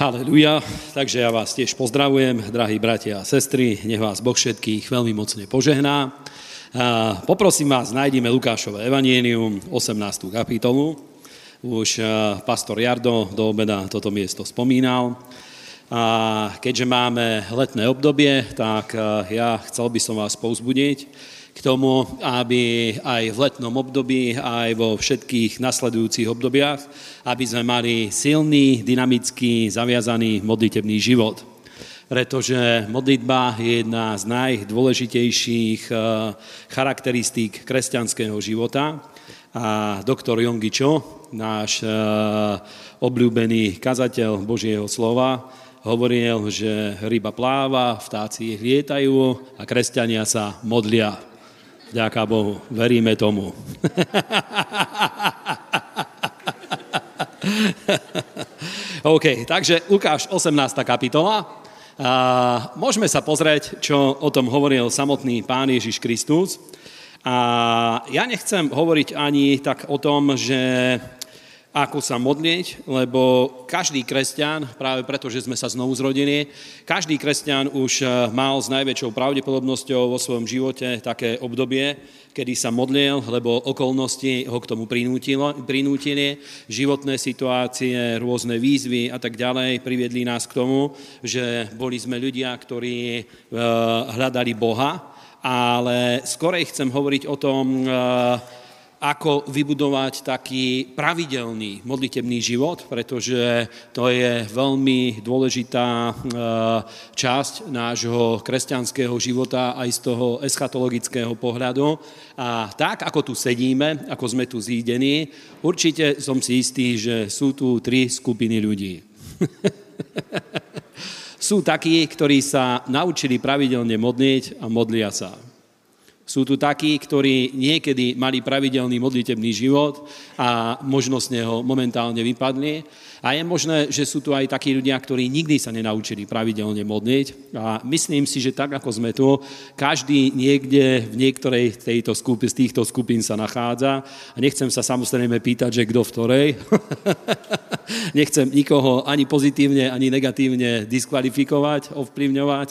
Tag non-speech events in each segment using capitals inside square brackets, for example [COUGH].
Haleluja. Takže ja vás tiež pozdravujem, drahí bratia a sestry. Nech vás Boh všetkých veľmi mocne požehná. Poprosím vás, nájdime Lukášové evanienium, 18. kapitolu. Už pastor Jardo do obeda toto miesto spomínal. A keďže máme letné obdobie, tak ja chcel by som vás povzbudiť, k tomu, aby aj v letnom období, aj vo všetkých nasledujúcich obdobiach, aby sme mali silný, dynamický, zaviazaný modlitebný život. Pretože modlitba je jedna z najdôležitejších eh, charakteristík kresťanského života. A doktor Yongi Cho, náš eh, obľúbený kazateľ Božieho slova, hovoril, že ryba pláva, vtáci lietajú a kresťania sa modlia. Ďaká Bohu, veríme tomu. [LAUGHS] OK, takže Lukáš 18. kapitola. A môžeme sa pozrieť, čo o tom hovoril samotný pán Ježiš Kristus. A ja nechcem hovoriť ani tak o tom, že ako sa modliť, lebo každý kresťan, práve preto, že sme sa znovu zrodili, každý kresťan už eh, mal s najväčšou pravdepodobnosťou vo svojom živote také obdobie, kedy sa modlil, lebo okolnosti ho k tomu prinútili, životné situácie, rôzne výzvy a tak ďalej priviedli nás k tomu, že boli sme ľudia, ktorí eh, hľadali Boha, ale skorej chcem hovoriť o tom, eh, ako vybudovať taký pravidelný modlitebný život, pretože to je veľmi dôležitá e, časť nášho kresťanského života aj z toho eschatologického pohľadu. A tak, ako tu sedíme, ako sme tu zídení, určite som si istý, že sú tu tri skupiny ľudí. [LAUGHS] sú takí, ktorí sa naučili pravidelne modliť a modlia sa. Sú tu takí, ktorí niekedy mali pravidelný modlitebný život a možno z neho momentálne vypadli. A je možné, že sú tu aj takí ľudia, ktorí nikdy sa nenaučili pravidelne modliť. A myslím si, že tak, ako sme tu, každý niekde v niektorej tejto skupy, z týchto skupín sa nachádza. A nechcem sa samozrejme pýtať, že kto v ktorej. [LAUGHS] nechcem nikoho ani pozitívne, ani negatívne diskvalifikovať, ovplyvňovať,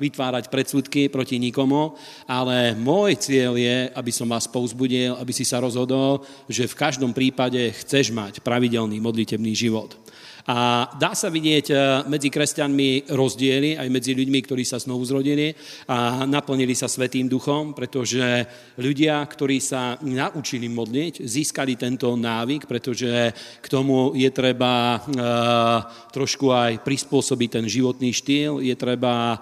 vytvárať predsudky proti nikomu, ale môj cieľ je, aby som vás povzbudil, aby si sa rozhodol, že v každom prípade chceš mať pravidelný modlitebný život. A dá sa vidieť e, medzi kresťanmi rozdiely, aj medzi ľuďmi, ktorí sa znovu zrodili a naplnili sa Svetým duchom, pretože ľudia, ktorí sa naučili modliť, získali tento návyk, pretože k tomu je treba e, trošku aj prispôsobiť ten životný štýl, je treba e,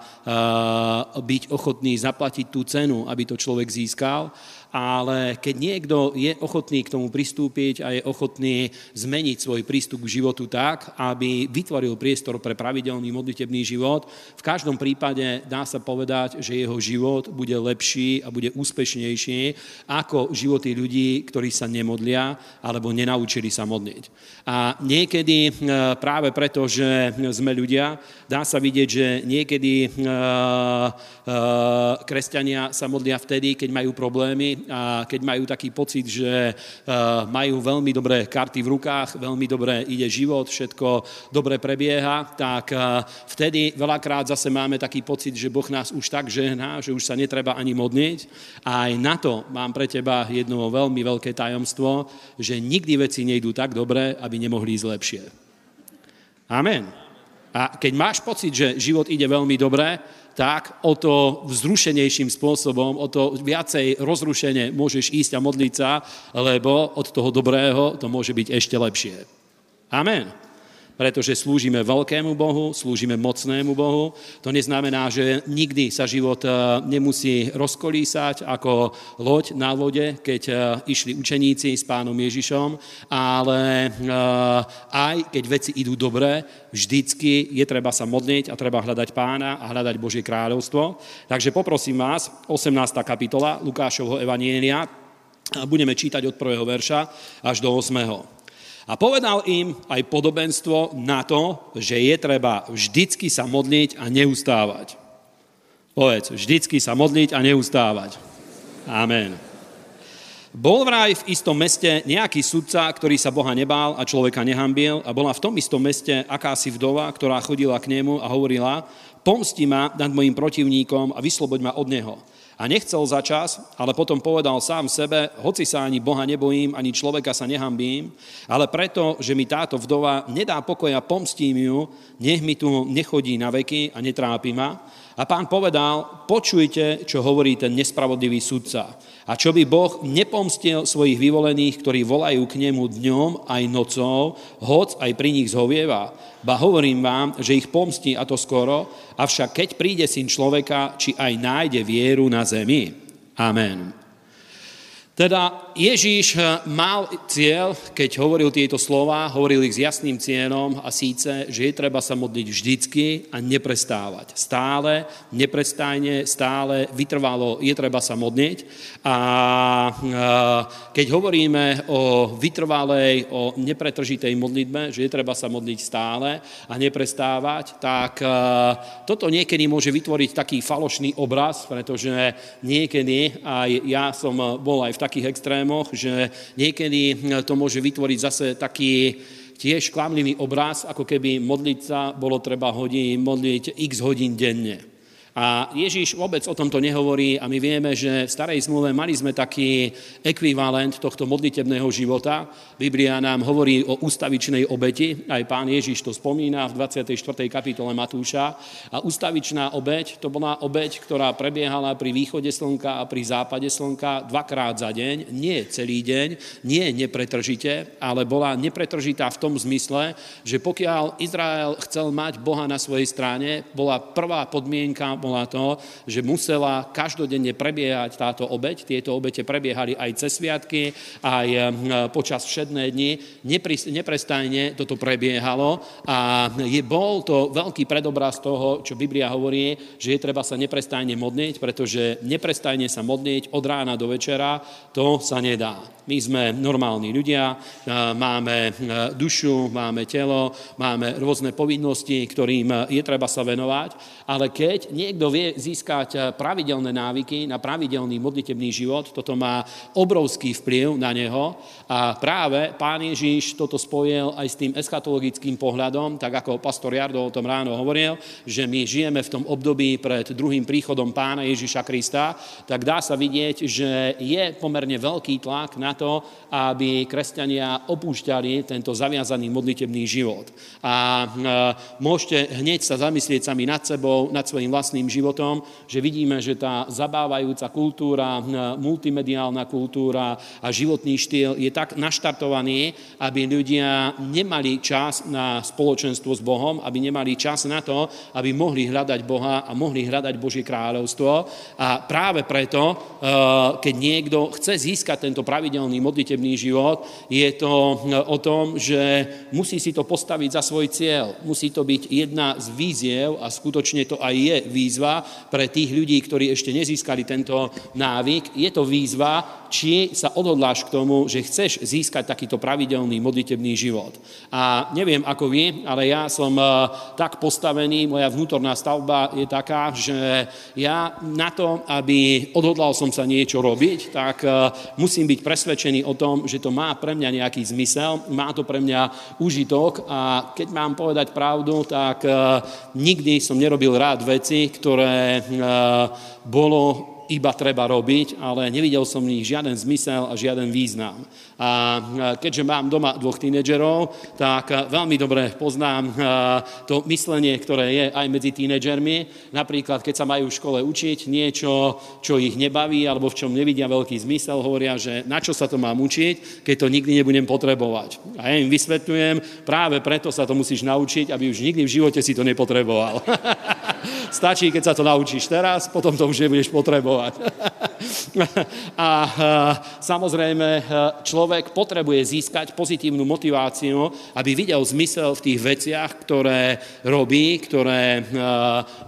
byť ochotný zaplatiť tú cenu, aby to človek získal ale keď niekto je ochotný k tomu pristúpiť a je ochotný zmeniť svoj prístup k životu tak, aby vytvoril priestor pre pravidelný modlitebný život, v každom prípade dá sa povedať, že jeho život bude lepší a bude úspešnejší ako životy ľudí, ktorí sa nemodlia alebo nenaučili sa modliť. A niekedy e, práve preto, že sme ľudia, dá sa vidieť, že niekedy e, e, kresťania sa modlia vtedy, keď majú problémy a keď majú taký pocit, že eh, majú veľmi dobré karty v rukách, veľmi dobre ide život, všetko dobre prebieha, tak eh, vtedy veľakrát zase máme taký pocit, že Boh nás už tak žehná, že už sa netreba ani modniť. A aj na to mám pre teba jedno veľmi veľké tajomstvo, že nikdy veci nejdú tak dobre, aby nemohli ísť lepšie. Amen. A keď máš pocit, že život ide veľmi dobre, tak o to vzrušenejším spôsobom, o to viacej rozrušenie môžeš ísť a modliť sa, lebo od toho dobrého to môže byť ešte lepšie. Amen pretože slúžime veľkému Bohu, slúžime mocnému Bohu. To neznamená, že nikdy sa život e, nemusí rozkolísať ako loď na vode, keď e, išli učeníci s pánom Ježišom, ale e, aj keď veci idú dobre, vždycky je treba sa modliť a treba hľadať pána a hľadať Božie kráľovstvo. Takže poprosím vás, 18. kapitola Lukášovho Evanielia, budeme čítať od prvého verša až do 8. A povedal im aj podobenstvo na to, že je treba vždycky sa modliť a neustávať. Povedz, vždycky sa modliť a neustávať. Amen. Bol vraj v istom meste nejaký sudca, ktorý sa Boha nebál a človeka nehambil a bola v tom istom meste akási vdova, ktorá chodila k nemu a hovorila, pomsti ma nad mojim protivníkom a vysloboď ma od neho. A nechcel za čas, ale potom povedal sám sebe, hoci sa ani Boha nebojím, ani človeka sa nehambím, ale preto, že mi táto vdova nedá pokoja, pomstím ju, nech mi tu nechodí na veky a netrápi ma. A pán povedal, počujte, čo hovorí ten nespravodlivý sudca. A čo by Boh nepomstil svojich vyvolených, ktorí volajú k nemu dňom aj nocou, hoc aj pri nich zhovieva. Ba hovorím vám, že ich pomstí a to skoro, avšak keď príde syn človeka, či aj nájde vieru na zemi. Amen. Teda Ježíš eh, mal cieľ, keď hovoril tieto slova, hovoril ich s jasným cieľom a síce, že je treba sa modliť vždycky a neprestávať. Stále, neprestajne, stále, vytrvalo je treba sa modliť. A eh, keď hovoríme o vytrvalej, o nepretržitej modlitbe, že je treba sa modliť stále a neprestávať, tak eh, toto niekedy môže vytvoriť taký falošný obraz, pretože niekedy aj ja som bol aj v takých extrémoch, že niekedy to môže vytvoriť zase taký tiež klamlivý obraz, ako keby modliť sa bolo treba hodín, modliť x hodín denne. A Ježíš vôbec o tomto nehovorí a my vieme, že v starej zmluve mali sme taký ekvivalent tohto modlitebného života. Biblia nám hovorí o ustavičnej obeti, aj pán Ježíš to spomína v 24. kapitole Matúša. A ustavičná obeť, to bola obeť, ktorá prebiehala pri východe slnka a pri západe slnka dvakrát za deň, nie celý deň, nie nepretržite, ale bola nepretržitá v tom zmysle, že pokiaľ Izrael chcel mať Boha na svojej strane, bola prvá podmienka, bola to, že musela každodenne prebiehať táto obeď. Tieto obete prebiehali aj cez sviatky, aj hm, počas všedné dni. Neprestajne toto prebiehalo a je, bol to veľký predobraz toho, čo Biblia hovorí, že je treba sa neprestajne modliť, pretože neprestajne sa modliť od rána do večera, to sa nedá. My sme normálni ľudia, máme hm, dušu, máme telo, máme rôzne povinnosti, ktorým je treba sa venovať, ale keď niekto niekto vie získať eh, pravidelné návyky na pravidelný modlitebný život, toto má obrovský vplyv na neho a práve pán Ježiš toto spojil aj s tým eschatologickým pohľadom, tak ako pastor Jardo o tom ráno hovoril, že my žijeme v tom období pred druhým príchodom pána Ježiša Krista, tak dá sa vidieť, že je pomerne veľký tlak na to, aby kresťania opúšťali tento zaviazaný modlitebný život. A e, môžete hneď sa zamyslieť sami nad sebou, nad svojim vlastným svojim životom, že vidíme, že tá zabávajúca kultúra, multimediálna kultúra a životný štýl je tak naštartovaný, aby ľudia nemali čas na spoločenstvo s Bohom, aby nemali čas na to, aby mohli hľadať Boha a mohli hľadať Božie kráľovstvo. A práve preto, e, keď niekto chce získať tento pravidelný modlitebný život, je to e, o tom, že musí si to postaviť za svoj cieľ. Musí to byť jedna z víziev a skutočne to aj je výzva výzva pre tých ľudí, ktorí ešte nezískali tento návyk. Je to výzva, či sa odhodláš k tomu, že chceš získať takýto pravidelný modlitebný život. A neviem ako vy, ale ja som eh, tak postavený, moja vnútorná stavba je taká, že ja na to, aby odhodlal som sa niečo robiť, tak eh, musím byť presvedčený o tom, že to má pre mňa nejaký zmysel, má to pre mňa užitok a keď mám povedať pravdu, tak eh, nikdy som nerobil rád veci, ktoré bolo iba treba robiť, ale nevidel som v nich žiaden zmysel a žiaden význam. A keďže mám doma dvoch tínedžerov, tak veľmi dobre poznám to myslenie, ktoré je aj medzi tínedžermi. Napríklad, keď sa majú v škole učiť niečo, čo ich nebaví alebo v čom nevidia veľký zmysel, hovoria, že na čo sa to mám učiť, keď to nikdy nebudem potrebovať. A ja im vysvetľujem, práve preto sa to musíš naučiť, aby už nikdy v živote si to nepotreboval. [LAUGHS] Stačí, keď sa to naučíš teraz, potom to už nebudeš potrebovať. [LAUGHS] a samozrejme, človek potrebuje získať pozitívnu motiváciu, aby videl zmysel v tých veciach, ktoré robí, ktoré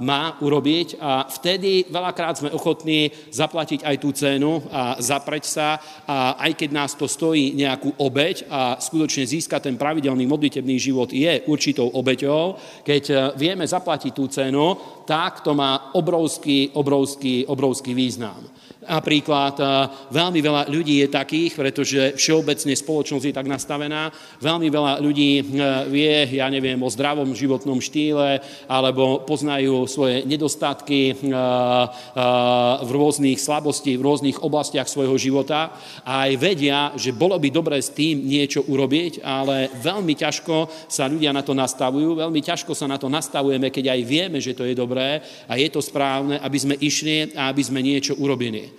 má urobiť a vtedy veľakrát sme ochotní zaplatiť aj tú cenu a zapreť sa a aj keď nás to stojí nejakú obeď a skutočne získať ten pravidelný modlitebný život je určitou obeťou, keď vieme zaplatiť tú cenu, tak to má obrovský, obrovský, obrovský význam. Napríklad veľmi veľa ľudí je takých, pretože všeobecne spoločnosť je tak nastavená, veľmi veľa ľudí vie, ja neviem, o zdravom životnom štýle, alebo poznajú svoje nedostatky v rôznych slabosti, v rôznych oblastiach svojho života a aj vedia, že bolo by dobré s tým niečo urobiť, ale veľmi ťažko sa ľudia na to nastavujú, veľmi ťažko sa na to nastavujeme, keď aj vieme, že to je dobré a je to správne, aby sme išli a aby sme niečo urobili.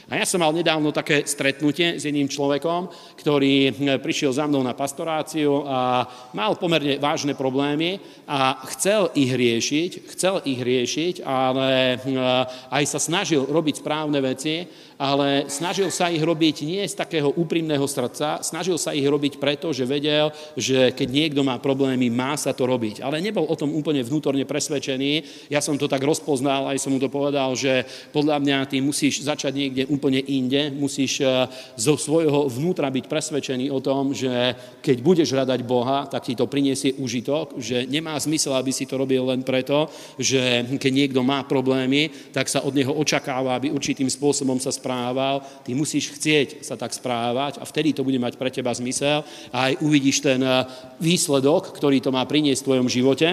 A ja som mal nedávno také stretnutie s jedným človekom, ktorý hm, prišiel za mnou na pastoráciu a mal pomerne vážne problémy a chcel ich riešiť, chcel ich riešiť, ale hm, aj sa snažil robiť správne veci, ale snažil sa ich robiť nie z takého úprimného srdca, snažil sa ich robiť preto, že vedel, že keď niekto má problémy, má sa to robiť. Ale nebol o tom úplne vnútorne presvedčený. Ja som to tak rozpoznal, aj som mu to povedal, že podľa mňa ty musíš začať niekde úplne inde, musíš eh, zo svojho vnútra byť presvedčený o tom, že keď budeš hľadať Boha, tak ti to priniesie užitok, že nemá zmysel, aby si to robil len preto, že keď niekto má problémy, tak sa od neho očakáva, aby určitým spôsobom sa správal ty musíš chcieť sa tak správať a vtedy to bude mať pre teba zmysel a aj uvidíš ten eh, výsledok, ktorý to má priniesť v tvojom živote.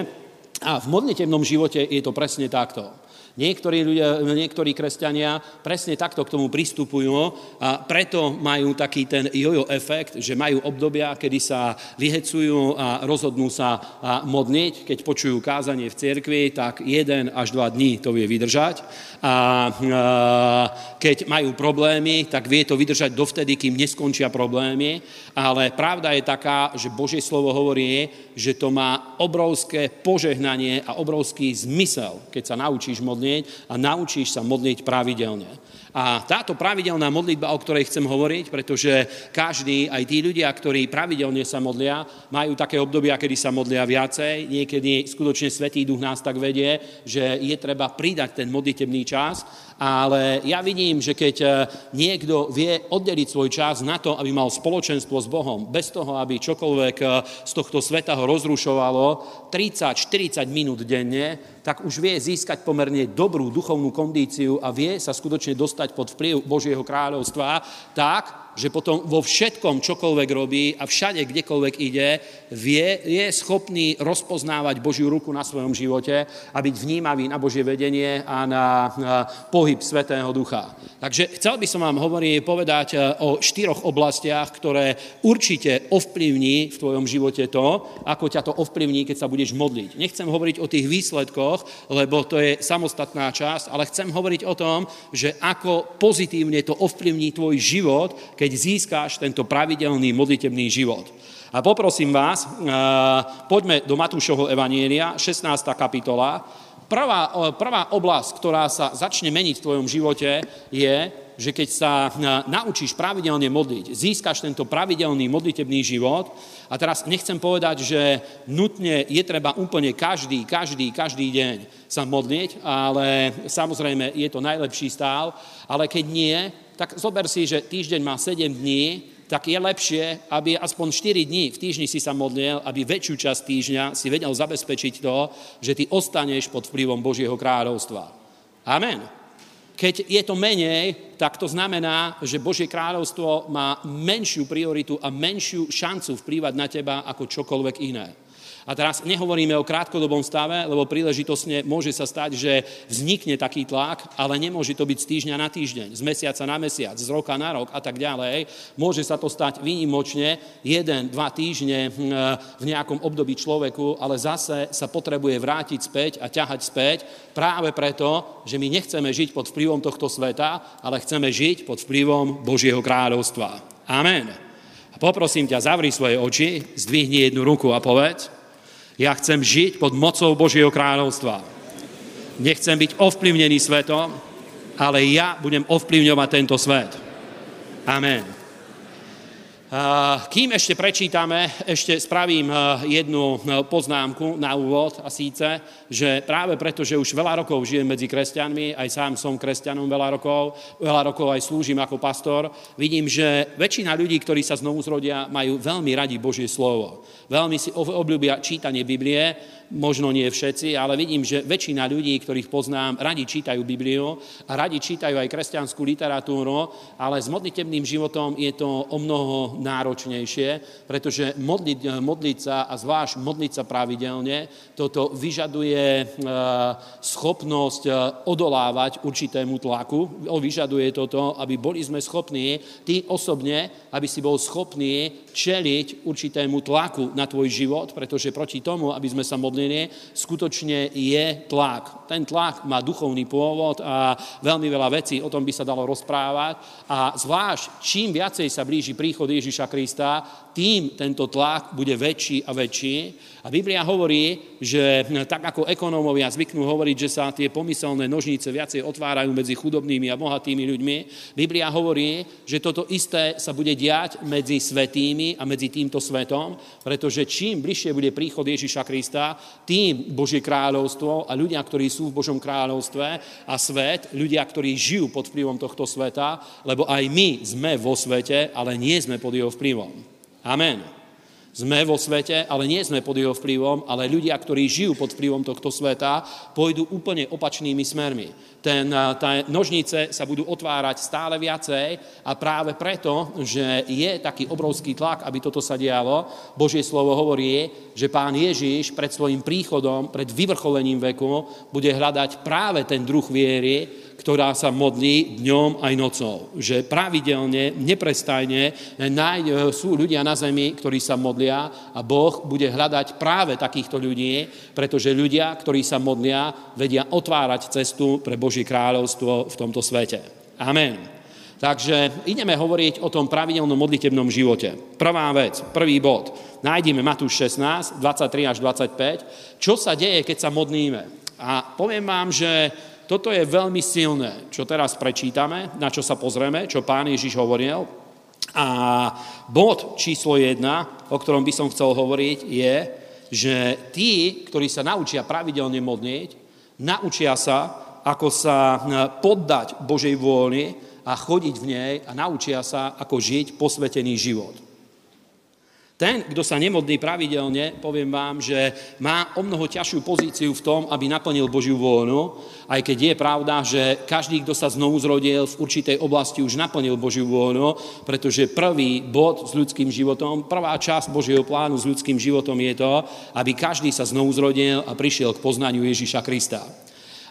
A v modlitevnom živote je to presne takto. Niektorí, ľudia, niektorí kresťania presne takto k tomu pristupujú a preto majú taký ten jojo efekt, že majú obdobia, kedy sa vyhecujú a rozhodnú sa modliť. Keď počujú kázanie v cirkvi, tak jeden až dva dní to vie vydržať. A keď majú problémy, tak vie to vydržať dovtedy, kým neskončia problémy. Ale pravda je taká, že Božie slovo hovorí, že to má obrovské požehnanie a obrovský zmysel, keď sa naučíš modlieť a naučíš sa modliť pravidelne. A táto pravidelná modlitba, o ktorej chcem hovoriť, pretože každý, aj tí ľudia, ktorí pravidelne sa modlia, majú také obdobia, kedy sa modlia viacej. Niekedy skutočne Svetý Duch nás tak vedie, že je treba pridať ten modlitebný čas ale ja vidím, že keď e, niekto vie oddeliť svoj čas na to, aby mal spoločenstvo s Bohom, bez toho, aby čokoľvek e, z tohto sveta ho rozrušovalo, 30-40 minút denne, tak už vie získať pomerne dobrú duchovnú kondíciu a vie sa skutočne dostať pod vplyv Božieho kráľovstva. Tak, že potom vo všetkom, čokoľvek robí a všade, kdekoľvek ide, vie, je schopný rozpoznávať Božiu ruku na svojom živote a byť vnímavý na Božie vedenie a na, na pohyb Svetého Ducha. Takže chcel by som vám hovoriť, povedať e, o štyroch oblastiach, ktoré určite ovplyvní v tvojom živote to, ako ťa to ovplyvní, keď sa budeš modliť. Nechcem hovoriť o tých výsledkoch, lebo to je samostatná časť, ale chcem hovoriť o tom, že ako pozitívne to ovplyvní tvoj život, keď keď získáš tento pravidelný modlitebný život. A poprosím vás, eh, poďme do Matúšovho Evanielia, 16. kapitola. Prvá, eh, prvá oblasť, ktorá sa začne meniť v tvojom živote, je, že keď sa eh, naučíš pravidelne modliť, získaš tento pravidelný modlitebný život, a teraz nechcem povedať, že nutne je treba úplne každý, každý, každý deň sa modliť, ale samozrejme je to najlepší stav, ale keď nie, tak zober si, že týždeň má 7 dní, tak je lepšie, aby aspoň 4 dní v týždni si sa modlil, aby väčšiu časť týždňa si vedel zabezpečiť to, že ty ostaneš pod vplyvom Božieho kráľovstva. Amen. Keď je to menej, tak to znamená, že Božie kráľovstvo má menšiu prioritu a menšiu šancu vplývať na teba ako čokoľvek iné. A teraz nehovoríme o krátkodobom stave, lebo príležitosne môže sa stať, že vznikne taký tlak, ale nemôže to byť z týždňa na týždeň, z mesiaca na mesiac, z roka na rok a tak ďalej. Môže sa to stať výnimočne jeden, dva týždne hm, v nejakom období človeku, ale zase sa potrebuje vrátiť späť a ťahať späť práve preto, že my nechceme žiť pod vplyvom tohto sveta, ale chceme žiť pod vplyvom Božieho kráľovstva. Amen. A poprosím ťa, zavri svoje oči, zdvihni jednu ruku a povedz, ja chcem žiť pod mocou Božieho kráľovstva. Nechcem byť ovplyvnený svetom, ale ja budem ovplyvňovať tento svet. Amen. Kým ešte prečítame, ešte spravím jednu poznámku na úvod a síce, že práve preto, že už veľa rokov žijem medzi kresťanmi, aj sám som kresťanom veľa rokov, veľa rokov aj slúžim ako pastor, vidím, že väčšina ľudí, ktorí sa znovu zrodia, majú veľmi radi Božie slovo. Veľmi si obľúbia čítanie Biblie, možno nie všetci, ale vidím, že väčšina ľudí, ktorých poznám, radi čítajú Bibliu radi čítajú aj kresťanskú literatúru, ale s modlitebným životom je to o mnoho náročnejšie, pretože modliť, modliť sa a zvlášť modliť sa pravidelne, toto vyžaduje e, schopnosť e, odolávať určitému tlaku. Vyžaduje toto, aby boli sme schopní, ty osobne, aby si bol schopný čeliť určitému tlaku na tvoj život, pretože proti tomu, aby sme sa modlili, skutočne je tlak. Ten tlak má duchovný pôvod a veľmi veľa vecí o tom by sa dalo rozprávať. A zvlášť, čím viacej sa blíži príchod Ježiša Krista, tým tento tlak bude väčší a väčší. A Biblia hovorí, že tak ako ekonómovia zvyknú hovoriť, že sa tie pomyselné nožnice viacej otvárajú medzi chudobnými a bohatými ľuďmi, Biblia hovorí, že toto isté sa bude diať medzi svetými a medzi týmto svetom, pretože čím bližšie bude príchod Ježiša Krista, tým Božie kráľovstvo a ľudia, ktorí sú v Božom kráľovstve a svet, ľudia, ktorí žijú pod vplyvom tohto sveta, lebo aj my sme vo svete, ale nie sme pod jeho vplyvom. Amen. Sme vo svete, ale nie sme pod jeho vplyvom, ale ľudia, ktorí žijú pod vplyvom tohto sveta, pôjdu úplne opačnými smermi. Ten, tá nožnice sa budú otvárať stále viacej a práve preto, že je taký obrovský tlak, aby toto sa dialo, Božie slovo hovorí, že pán Ježiš pred svojim príchodom, pred vyvrcholením veku, bude hľadať práve ten druh viery, ktorá sa modlí dňom aj nocou. Že pravidelne, neprestajne sú ľudia na zemi, ktorí sa modlia a Boh bude hľadať práve takýchto ľudí, pretože ľudia, ktorí sa modlia, vedia otvárať cestu pre Božie kráľovstvo v tomto svete. Amen. Takže ideme hovoriť o tom pravidelnom modlitebnom živote. Prvá vec, prvý bod. Nájdime Matúš 16, 23 až 25. Čo sa deje, keď sa modlíme? A poviem vám, že toto je veľmi silné, čo teraz prečítame, na čo sa pozrieme, čo pán Ježiš hovoril. A bod číslo jedna, o ktorom by som chcel hovoriť, je, že tí, ktorí sa naučia pravidelne modliť, naučia sa, ako sa poddať Božej vôli a chodiť v nej a naučia sa, ako žiť posvetený život. Ten, kto sa nemodlí pravidelne, poviem vám, že má o mnoho ťažšiu pozíciu v tom, aby naplnil Božiu vôľu, aj keď je pravda, že každý, kto sa znovu zrodil v určitej oblasti, už naplnil Božiu vôľu, pretože prvý bod s ľudským životom, prvá časť Božieho plánu s ľudským životom je to, aby každý sa znovu zrodil a prišiel k poznaniu Ježiša Krista.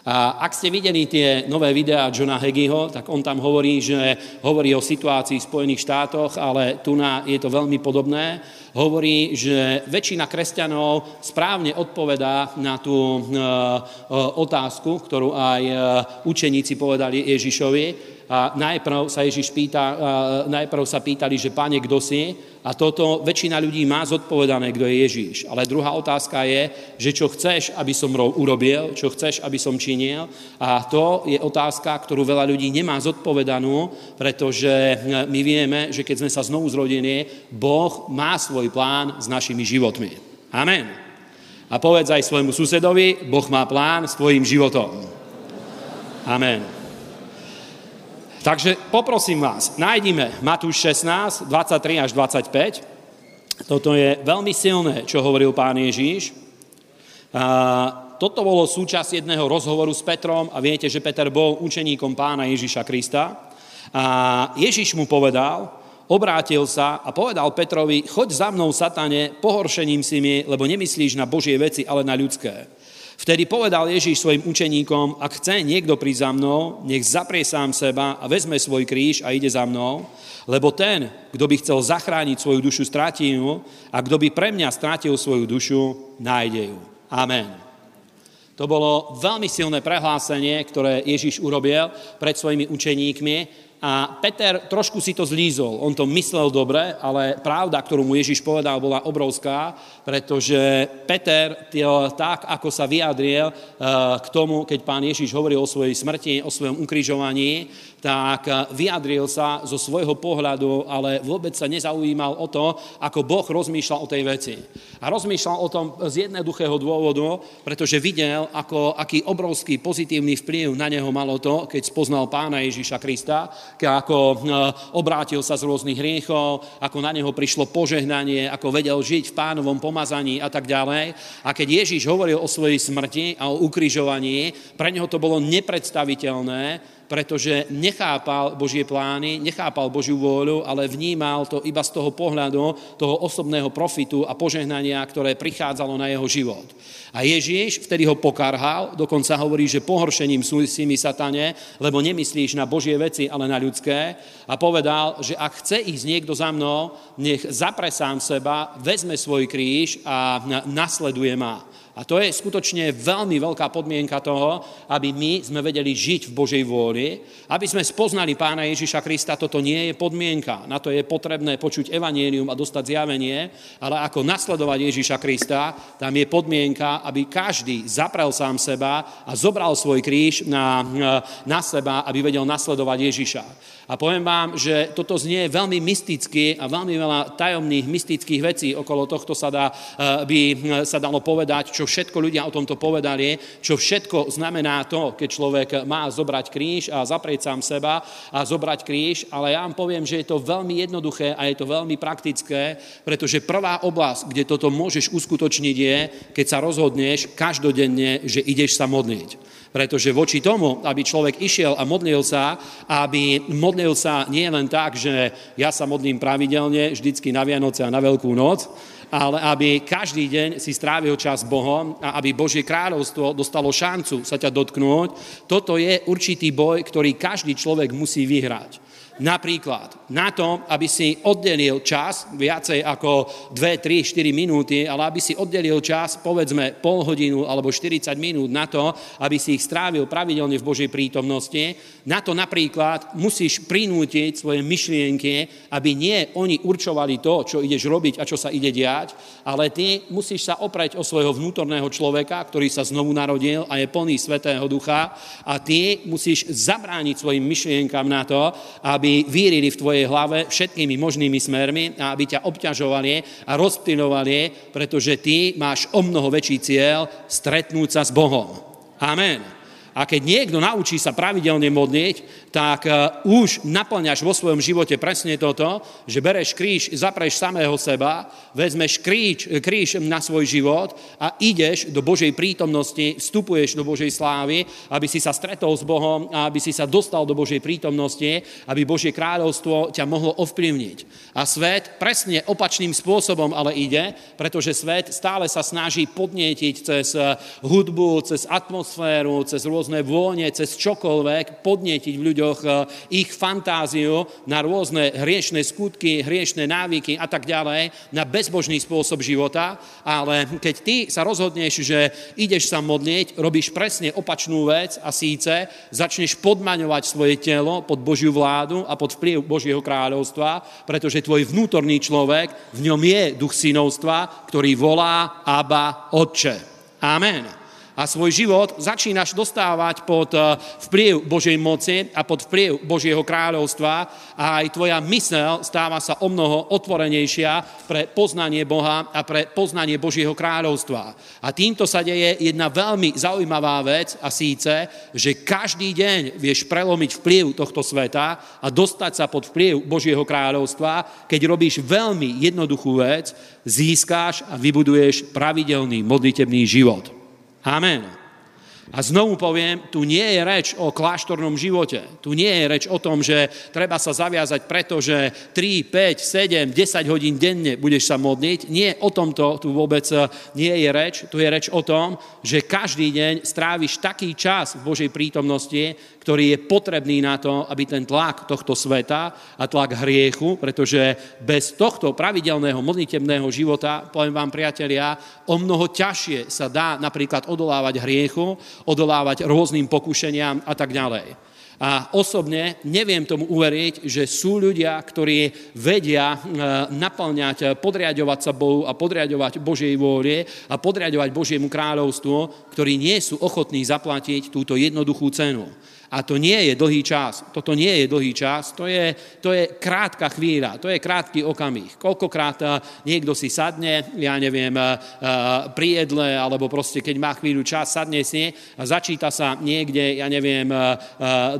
A ak ste videli tie nové videá Johna Hegiho, tak on tam hovorí, že hovorí o situácii v Spojených štátoch, ale tu na, je to veľmi podobné. Hovorí, že väčšina kresťanov správne odpovedá na tú e, e, otázku, ktorú aj e, učeníci povedali Ježišovi, a najprv sa Ježiš pýta, najprv sa pýtali, že páne, kto si? A toto väčšina ľudí má zodpovedané, kto je Ježiš. Ale druhá otázka je, že čo chceš, aby som urobil, čo chceš, aby som činil. A to je otázka, ktorú veľa ľudí nemá zodpovedanú, pretože my vieme, že keď sme sa znovu zrodili, Boh má svoj plán s našimi životmi. Amen. A povedz aj svojmu susedovi, Boh má plán s tvojim životom. Amen. Takže poprosím vás, nájdime Matúš 16, 23 až 25. Toto je veľmi silné, čo hovoril pán Ježíš. A toto bolo súčasť jedného rozhovoru s Petrom a viete, že Peter bol učeníkom pána Ježíša Krista. A Ježíš mu povedal, obrátil sa a povedal Petrovi, choď za mnou, satane, pohoršením si mi, lebo nemyslíš na Božie veci, ale na ľudské. Vtedy povedal Ježíš svojim učeníkom, ak chce niekto prísť za mnou, nech zaprie sám seba a vezme svoj kríž a ide za mnou, lebo ten, kto by chcel zachrániť svoju dušu, stráti ju a kto by pre mňa strátil svoju dušu, nájde ju. Amen. To bolo veľmi silné prehlásenie, ktoré Ježiš urobil pred svojimi učeníkmi a Peter trošku si to zlízol. On to myslel dobre, ale pravda, ktorú mu Ježiš povedal, bola obrovská, pretože Peter, tak ako sa vyjadril eh, k tomu, keď pán Ježiš hovoril o svojej smrti, o svojom ukrižovaní, tak eh, vyjadril sa zo svojho pohľadu, ale vôbec sa nezaujímal o to, ako Boh rozmýšľal o tej veci. A rozmýšľal o tom z jednoduchého dôvodu, pretože videl, ako, aký obrovský pozitívny vplyv na neho malo to, keď spoznal pána Ježiša Krista, ako eh, obrátil sa z rôznych hriechov, ako na neho prišlo požehnanie, ako vedel žiť v pánovom pomazaní a tak ďalej. A keď Ježiš hovoril o svojej smrti a o ukrižovaní, pre neho to bolo nepredstaviteľné, pretože nechápal Božie plány, nechápal Božiu vôľu, ale vnímal to iba z toho pohľadu, toho osobného profitu a požehnania, ktoré prichádzalo na jeho život. A Ježíš vtedy ho pokarhal, dokonca hovorí, že pohoršením sú si mi satane, lebo nemyslíš na Božie veci, ale na ľudské. A povedal, že ak chce ísť niekto za mnou, nech zapre sám seba, vezme svoj kríž a nasleduje ma. A to je skutočne veľmi veľká podmienka toho, aby my sme vedeli žiť v Božej vôli, aby sme spoznali Pána Ježiša Krista. Toto nie je podmienka. Na to je potrebné počuť evanielium a dostať zjavenie, ale ako nasledovať Ježiša Krista, tam je podmienka, aby každý zaprel sám seba a zobral svoj kríž na, na seba, aby vedel nasledovať Ježiša. A poviem vám, že toto znie veľmi mysticky a veľmi veľa tajomných mystických vecí okolo tohto sa dá, eh, by sa dalo povedať, čo všetko ľudia o tomto povedali, čo všetko znamená to, keď človek má zobrať kríž a zaprieť sám seba a zobrať kríž, ale ja vám poviem, že je to veľmi jednoduché a je to veľmi praktické, pretože prvá oblasť, kde toto môžeš uskutočniť je, keď sa rozhodneš každodenne, že ideš sa modliť. Pretože voči tomu, aby človek išiel a modlil sa, aby modlil sa nie len tak, že ja sa modlím pravidelne, vždycky na Vianoce a na Veľkú noc, ale aby každý deň si strávil čas Bohom a aby Božie kráľovstvo dostalo šancu sa ťa dotknúť, toto je určitý boj, ktorý každý človek musí vyhrať. Napríklad na to, aby si oddelil čas, viacej ako 2, 3, 4 minúty, ale aby si oddelil čas, povedzme pol hodinu alebo 40 minút na to, aby si ich strávil pravidelne v Božej prítomnosti. Na to napríklad musíš prinútiť svoje myšlienky, aby nie oni určovali to, čo ideš robiť a čo sa ide diať, ale ty musíš sa oprieť o svojho vnútorného človeka, ktorý sa znovu narodil a je plný Svetého Ducha a ty musíš zabrániť svojim myšlienkam na to, aby aby vírili v tvojej hlave všetkými možnými smermi a aby ťa obťažovali a rozptilovali, pretože ty máš o mnoho väčší cieľ stretnúť sa s Bohom. Amen. A keď niekto naučí sa pravidelne modliť, tak e, už naplňaš vo svojom živote presne toto, že bereš kríž, zapreš samého seba, vezmeš kríž, kríž na svoj život a ideš do Božej prítomnosti, vstupuješ do Božej slávy, aby si sa stretol s Bohom a aby si sa dostal do Božej prítomnosti, aby Božie kráľovstvo ťa mohlo ovplyvniť. A svet presne opačným spôsobom ale ide, pretože svet stále sa snaží podnietiť cez e, hudbu, cez atmosféru, cez rôzne vône, cez čokoľvek, podnietiť v ľuďoch e, ich fantáziu na rôzne hriešne skutky, hriešne návyky a tak ďalej, na bezbožný spôsob života, ale keď ty sa rozhodneš, že ideš sa modliť, robíš presne opačnú vec a síce začneš podmaňovať svoje telo pod Božiu vládu a pod vplyv Božieho kráľovstva, pretože tvoj vnútorný človek, v ňom je duch synovstva, ktorý volá Abba Otče. Amen a svoj život začínaš dostávať pod eh, vplyv Božej moci a pod vplyv Božieho kráľovstva a aj tvoja mysel stáva sa o mnoho otvorenejšia pre poznanie Boha a pre poznanie Božieho kráľovstva. A týmto sa deje jedna veľmi zaujímavá vec a síce, že každý deň vieš prelomiť vplyv tohto sveta a dostať sa pod vplyv Božieho kráľovstva, keď robíš veľmi jednoduchú vec, získáš a vybuduješ pravidelný modlitebný život. Amen. A znovu poviem, tu nie je reč o kláštornom živote. Tu nie je reč o tom, že treba sa zaviazať preto, že 3, 5, 7, 10 hodín denne budeš sa modliť. Nie, o tomto tu vôbec eh, nie je reč. Tu je reč o tom, že každý deň stráviš taký čas v Božej prítomnosti, ktorý je potrebný na to, aby ten tlak tohto sveta a tlak hriechu, pretože bez tohto pravidelného modlitebného života, poviem vám priatelia, o mnoho ťažšie sa dá napríklad odolávať hriechu, odolávať rôznym pokušeniam a tak ďalej. A osobne neviem tomu uveriť, že sú ľudia, ktorí vedia e, naplňať, podriadovať sa Bohu a podriadovať Božej vôle a podriadovať Božiemu kráľovstvu, ktorí nie sú ochotní zaplatiť túto jednoduchú cenu. A to nie je dlhý čas. Toto nie je dlhý čas. To je, to je krátka chvíľa. To je krátky okamih. Koľkokrát eh, niekto si sadne, ja neviem, eh, eh, pri jedle, alebo proste keď má chvíľu čas, sadne si a začíta sa niekde, ja neviem,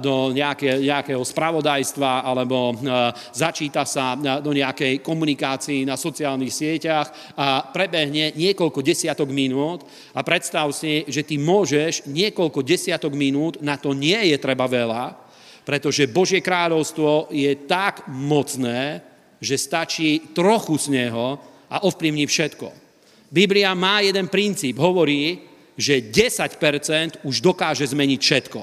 do nejaké, nejakého spravodajstva, alebo začíta sa do nejakej komunikácii na sociálnych sieťach a prebehne niekoľko desiatok minút a predstav si, že ty môžeš niekoľko desiatok minút, na to nie je treba veľa, pretože Božie kráľovstvo je tak mocné, že stačí trochu z neho a ovplyvní všetko. Biblia má jeden princíp, hovorí, že 10% už dokáže zmeniť všetko.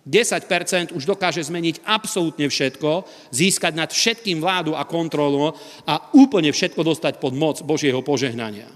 10% už dokáže zmeniť absolútne všetko, získať nad všetkým vládu a kontrolu a úplne všetko dostať pod moc Božieho požehnania.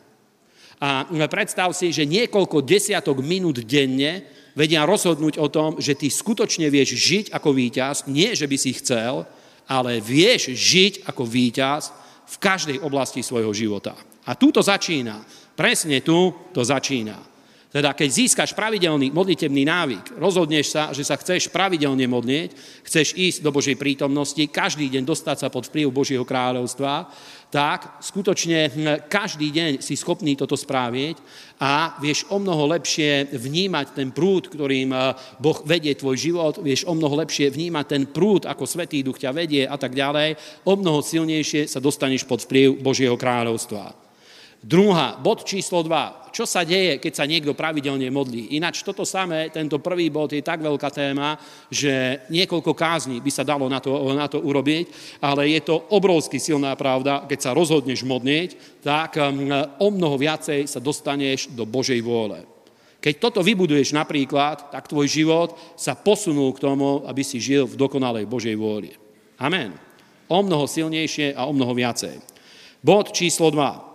A predstav si, že niekoľko desiatok minút denne vedia rozhodnúť o tom, že ty skutočne vieš žiť ako víťaz, nie že by si chcel, ale vieš žiť ako víťaz v každej oblasti svojho života. A tu to začína. Presne tu to začína. Teda keď získaš pravidelný modlitebný návyk, rozhodneš sa, že sa chceš pravidelne modliť, chceš ísť do Božej prítomnosti, každý deň dostať sa pod vplyv Božieho kráľovstva, tak skutočne hm, každý deň si schopný toto správiť a vieš o mnoho lepšie vnímať ten prúd, ktorým hm, Boh vedie tvoj život, vieš o mnoho lepšie vnímať ten prúd, ako Svetý Duch ťa vedie a tak ďalej, o mnoho silnejšie sa dostaneš pod vplyv Božieho kráľovstva. Druhá, bod číslo 2. Čo sa deje, keď sa niekto pravidelne modlí? Ináč toto samé, tento prvý bod je tak veľká téma, že niekoľko kázní by sa dalo na to, na to urobiť, ale je to obrovsky silná pravda, keď sa rozhodneš modliť, tak um, o mnoho viacej sa dostaneš do Božej vôle. Keď toto vybuduješ napríklad, tak tvoj život sa posunul k tomu, aby si žil v dokonalej Božej vôli. Amen. O mnoho silnejšie a o mnoho viacej. Bod číslo 2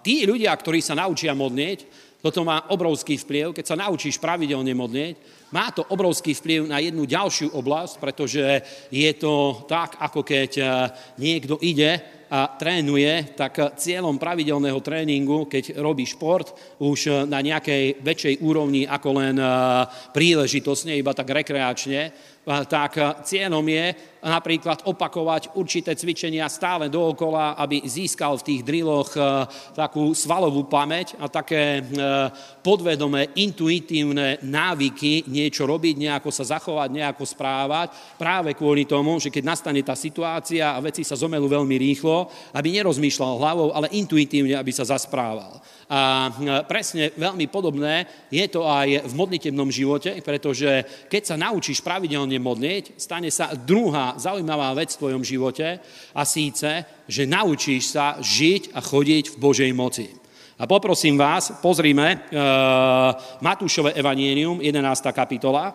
tí ľudia, ktorí sa naučia modliť, toto má obrovský vplyv, keď sa naučíš pravidelne modliť, má to obrovský vplyv na jednu ďalšiu oblasť, pretože je to tak, ako keď eh, niekto ide a trénuje, tak cieľom pravidelného tréningu, keď robí šport už na nejakej väčšej úrovni ako len eh, príležitosne, iba tak rekreačne, tak cieľom je napríklad opakovať určité cvičenia stále dookola, aby získal v tých driloch e, takú svalovú pamäť a také e, podvedomé, intuitívne návyky niečo robiť, nejako sa zachovať, nejako správať, práve kvôli tomu, že keď nastane tá situácia a veci sa zomelú veľmi rýchlo, aby nerozmýšľal hlavou, ale intuitívne, aby sa zasprával. A presne veľmi podobné je to aj v modlitebnom živote, pretože keď sa naučíš pravidelne modliť, stane sa druhá zaujímavá vec v tvojom živote a síce, že naučíš sa žiť a chodiť v Božej moci. A poprosím vás, pozrime e, Matúšové evanienium, 11. kapitola. E,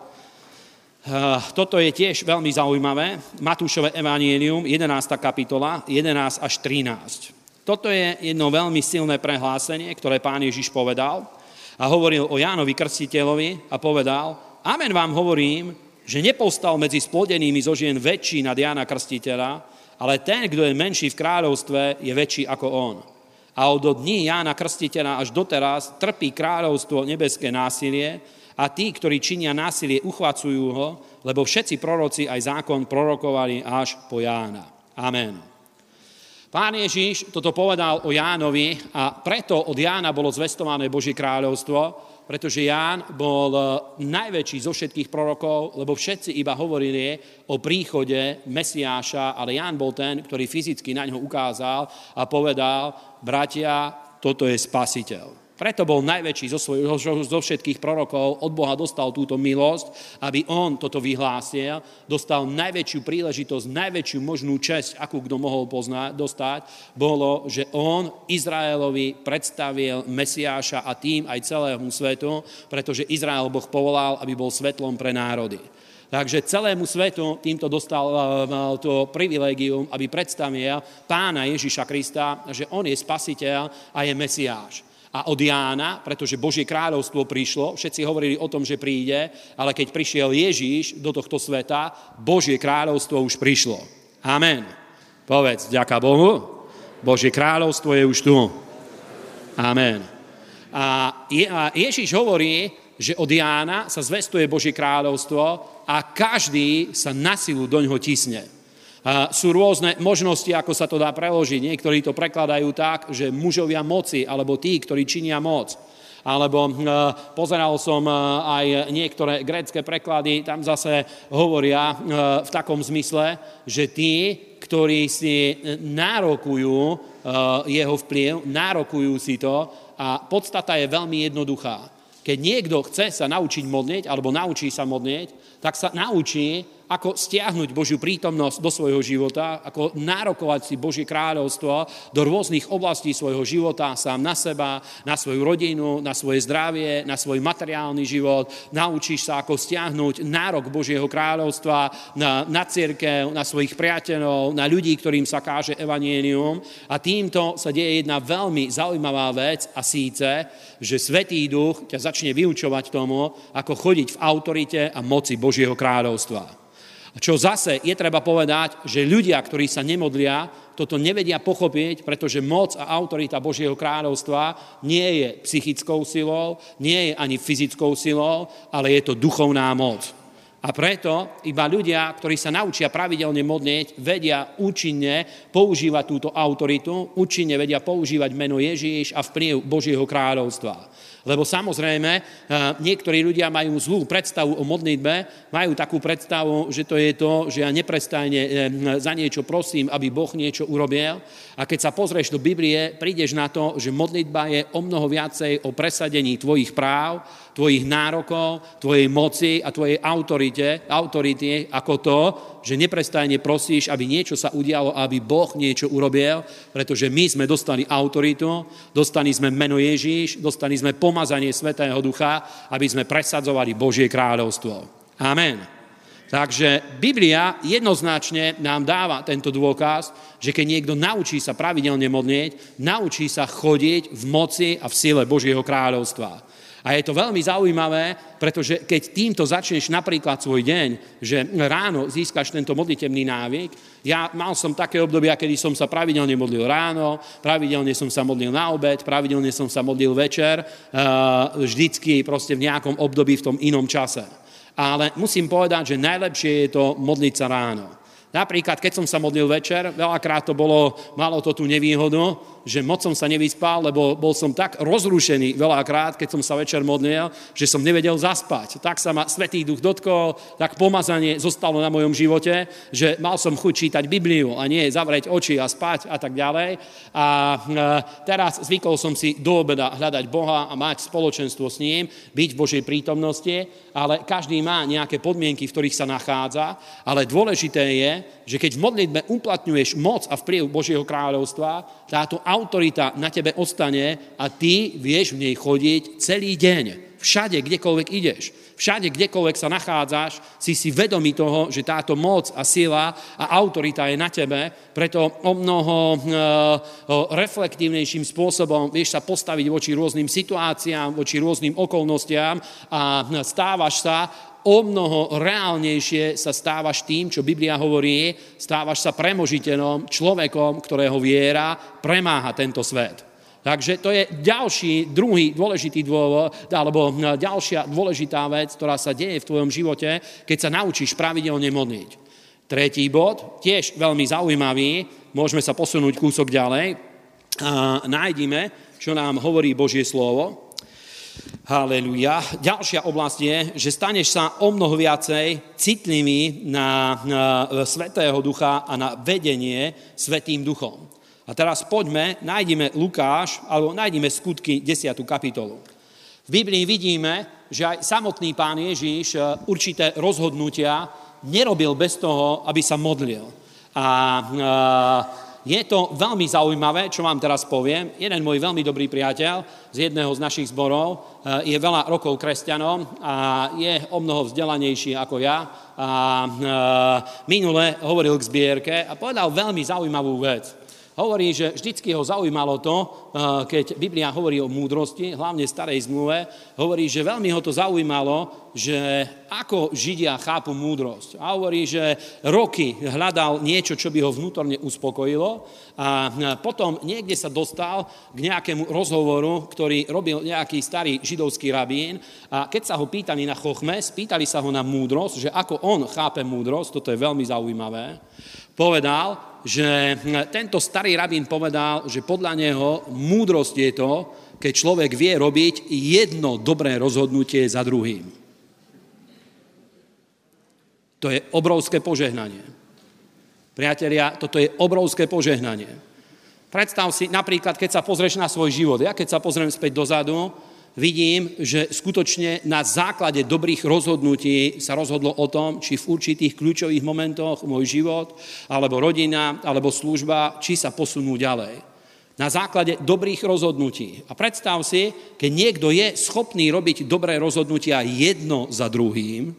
toto je tiež veľmi zaujímavé. Matúšové evanienium, 11. kapitola, 11 až 13. Toto je jedno veľmi silné prehlásenie, ktoré pán Ježiš povedal a hovoril o Jánovi Krstiteľovi a povedal, amen vám hovorím, že nepostal medzi splodenými zo žien väčší nad Jána Krstiteľa, ale ten, kto je menší v kráľovstve, je väčší ako on. A od dní Jána Krstiteľa až doteraz trpí kráľovstvo nebeské násilie a tí, ktorí činia násilie, uchvacujú ho, lebo všetci proroci aj zákon prorokovali až po Jána. Amen. Pán Ježiš toto povedal o Jánovi a preto od Jána bolo zvestované Božie kráľovstvo, pretože Ján bol e, najväčší zo všetkých prorokov, lebo všetci iba hovorili o príchode Mesiáša, ale Ján bol ten, ktorý fyzicky na ňo ukázal a povedal, bratia, toto je spasiteľ. Preto bol najväčší zo, svoj, zo všetkých prorokov, od Boha dostal túto milosť, aby on toto vyhlásil, dostal najväčšiu príležitosť, najväčšiu možnú česť, akú kto mohol poznať, dostať, bolo, že on Izraelovi predstavil Mesiáša a tým aj celému svetu, pretože Izrael Boh povolal, aby bol svetlom pre národy. Takže celému svetu týmto dostal eh, to privilegium, aby predstavil pána Ježiša Krista, že on je spasiteľ a je Mesiáš a od Jána, pretože Božie kráľovstvo prišlo, všetci hovorili o tom, že príde, ale keď prišiel Ježíš do tohto sveta, Božie kráľovstvo už prišlo. Amen. Povedz, ďaká Bohu, Božie kráľovstvo je už tu. Amen. A Ježíš hovorí, že od Jána sa zvestuje Božie kráľovstvo a každý sa na silu do ňoho tisne. Sú rôzne možnosti, ako sa to dá preložiť. Niektorí to prekladajú tak, že mužovia moci, alebo tí, ktorí činia moc. Alebo e, pozeral som e, aj niektoré grécké preklady, tam zase hovoria e, v takom zmysle, že tí, ktorí si nárokujú jeho vplyv, nárokujú si to a podstata je veľmi jednoduchá. Keď niekto chce sa naučiť modliť, alebo naučí sa modliť, tak sa naučí ako stiahnuť Božiu prítomnosť do svojho života, ako nárokovať si Božie kráľovstvo do rôznych oblastí svojho života, sám na seba, na svoju rodinu, na svoje zdravie, na svoj materiálny život. Naučíš sa, ako stiahnuť nárok Božieho kráľovstva na, na církev, na svojich priateľov, na ľudí, ktorým sa káže evanienium. A týmto sa deje jedna veľmi zaujímavá vec a síce, že Svetý Duch ťa začne vyučovať tomu, ako chodiť v autorite a moci Božieho kráľovstva. Čo zase je treba povedať, že ľudia, ktorí sa nemodlia, toto nevedia pochopiť, pretože moc a autorita Božieho kráľovstva nie je psychickou silou, nie je ani fyzickou silou, ale je to duchovná moc. A preto iba ľudia, ktorí sa naučia pravidelne modliť, vedia účinne používať túto autoritu, účinne vedia používať meno Ježíš a vplyv Božieho kráľovstva. Lebo samozrejme, eh, niektorí ľudia majú zlú predstavu o modlitbe, majú takú predstavu, že to je to, že ja neprestajne eh, za niečo prosím, aby Boh niečo urobil. A keď sa pozrieš do Biblie, prídeš na to, že modlitba je o mnoho viacej o presadení tvojich práv, tvojich nárokov, tvojej moci a tvojej autorite, autority, ako to, že neprestajne prosíš, aby niečo sa udialo, aby Boh niečo urobil, pretože my sme dostali autoritu, dostali sme meno Ježíš, dostali sme pomazanie Svetého Ducha, aby sme presadzovali Božie kráľovstvo. Amen. Takže Biblia jednoznačne nám dáva tento dôkaz, že keď niekto naučí sa pravidelne modlieť, naučí sa chodiť v moci a v sile Božieho kráľovstva. A je to veľmi zaujímavé, pretože keď týmto začneš napríklad svoj deň, že ráno získaš tento modlitebný návyk, ja mal som také obdobia, kedy som sa pravidelne modlil ráno, pravidelne som sa modlil na obed, pravidelne som sa modlil večer, eh, vždycky proste v nejakom období v tom inom čase. Ale musím povedať, že najlepšie je to modliť sa ráno. Napríklad, keď som sa modlil večer, veľakrát to bolo, malo to tú nevýhodu, že moc som sa nevyspal, lebo bol som tak rozrušený veľakrát, keď som sa večer modlil, že som nevedel zaspať. Tak sa ma Svetý duch dotkol, tak pomazanie zostalo na mojom živote, že mal som chuť čítať Bibliu a nie zavrieť oči a spať a tak ďalej. A e, teraz zvykol som si do obeda hľadať Boha a mať spoločenstvo s ním, byť v Božej prítomnosti, ale každý má nejaké podmienky, v ktorých sa nachádza, ale dôležité je, že keď v modlitbe uplatňuješ moc a vplyv Božieho kráľovstva, táto autorita na tebe ostane a ty vieš v nej chodiť celý deň. Všade, kdekoľvek ideš, všade, kdekoľvek sa nachádzaš, si si vedomý toho, že táto moc a sila a autorita je na tebe, preto o mnoho e, reflektívnejším spôsobom vieš sa postaviť voči rôznym situáciám, voči rôznym okolnostiam a stávaš sa o mnoho reálnejšie sa stávaš tým, čo Biblia hovorí, stávaš sa premožiteľom, človekom, ktorého viera premáha tento svet. Takže to je ďalší, druhý dôležitý dôvod, alebo ďalšia dôležitá vec, ktorá sa deje v tvojom živote, keď sa naučíš pravidelne modliť. Tretí bod, tiež veľmi zaujímavý, môžeme sa posunúť kúsok ďalej. A nájdime, čo nám hovorí Božie slovo. Haleluja. Ďalšia oblasť je, že staneš sa o mnoho viacej citlivý na, na Svetého Ducha a na vedenie Svetým Duchom. A teraz poďme, nájdime Lukáš, alebo nájdime skutky 10. kapitolu. V Biblii vidíme, že aj samotný pán Ježíš e, určité rozhodnutia nerobil bez toho, aby sa modlil. A, a e, je to veľmi zaujímavé, čo vám teraz poviem. Jeden môj veľmi dobrý priateľ z jedného z našich zborov eh, je veľa rokov kresťanom a je o mnoho vzdelanejší ako ja. A eh, minule hovoril k zbierke a povedal veľmi zaujímavú vec. Hovorí, že vždycky ho zaujímalo to, eh, keď Biblia hovorí o múdrosti, hlavne starej zmluve, hovorí, že veľmi ho to zaujímalo, že ako Židia chápu múdrosť. A hovorí, že roky hľadal niečo, čo by ho vnútorne uspokojilo a eh, potom niekde sa dostal k nejakému rozhovoru, ktorý robil nejaký starý židovský rabín a keď sa ho pýtali na chochme, spýtali sa ho na múdrosť, že ako on chápe múdrosť, toto je veľmi zaujímavé, povedal, že hm, tento starý rabín povedal, že podľa neho múdrosť je to, keď človek vie robiť jedno dobré rozhodnutie za druhým. To je obrovské požehnanie. Priatelia, toto je obrovské požehnanie. Predstav si napríklad, keď sa pozrieš na svoj život. Ja keď sa pozriem späť dozadu, vidím, že skutočne na základe dobrých rozhodnutí sa rozhodlo o tom, či v určitých kľúčových momentoch môj život, alebo rodina, alebo služba, či sa posunú ďalej. Na základe dobrých rozhodnutí. A predstav si, keď niekto je schopný robiť dobré rozhodnutia jedno za druhým,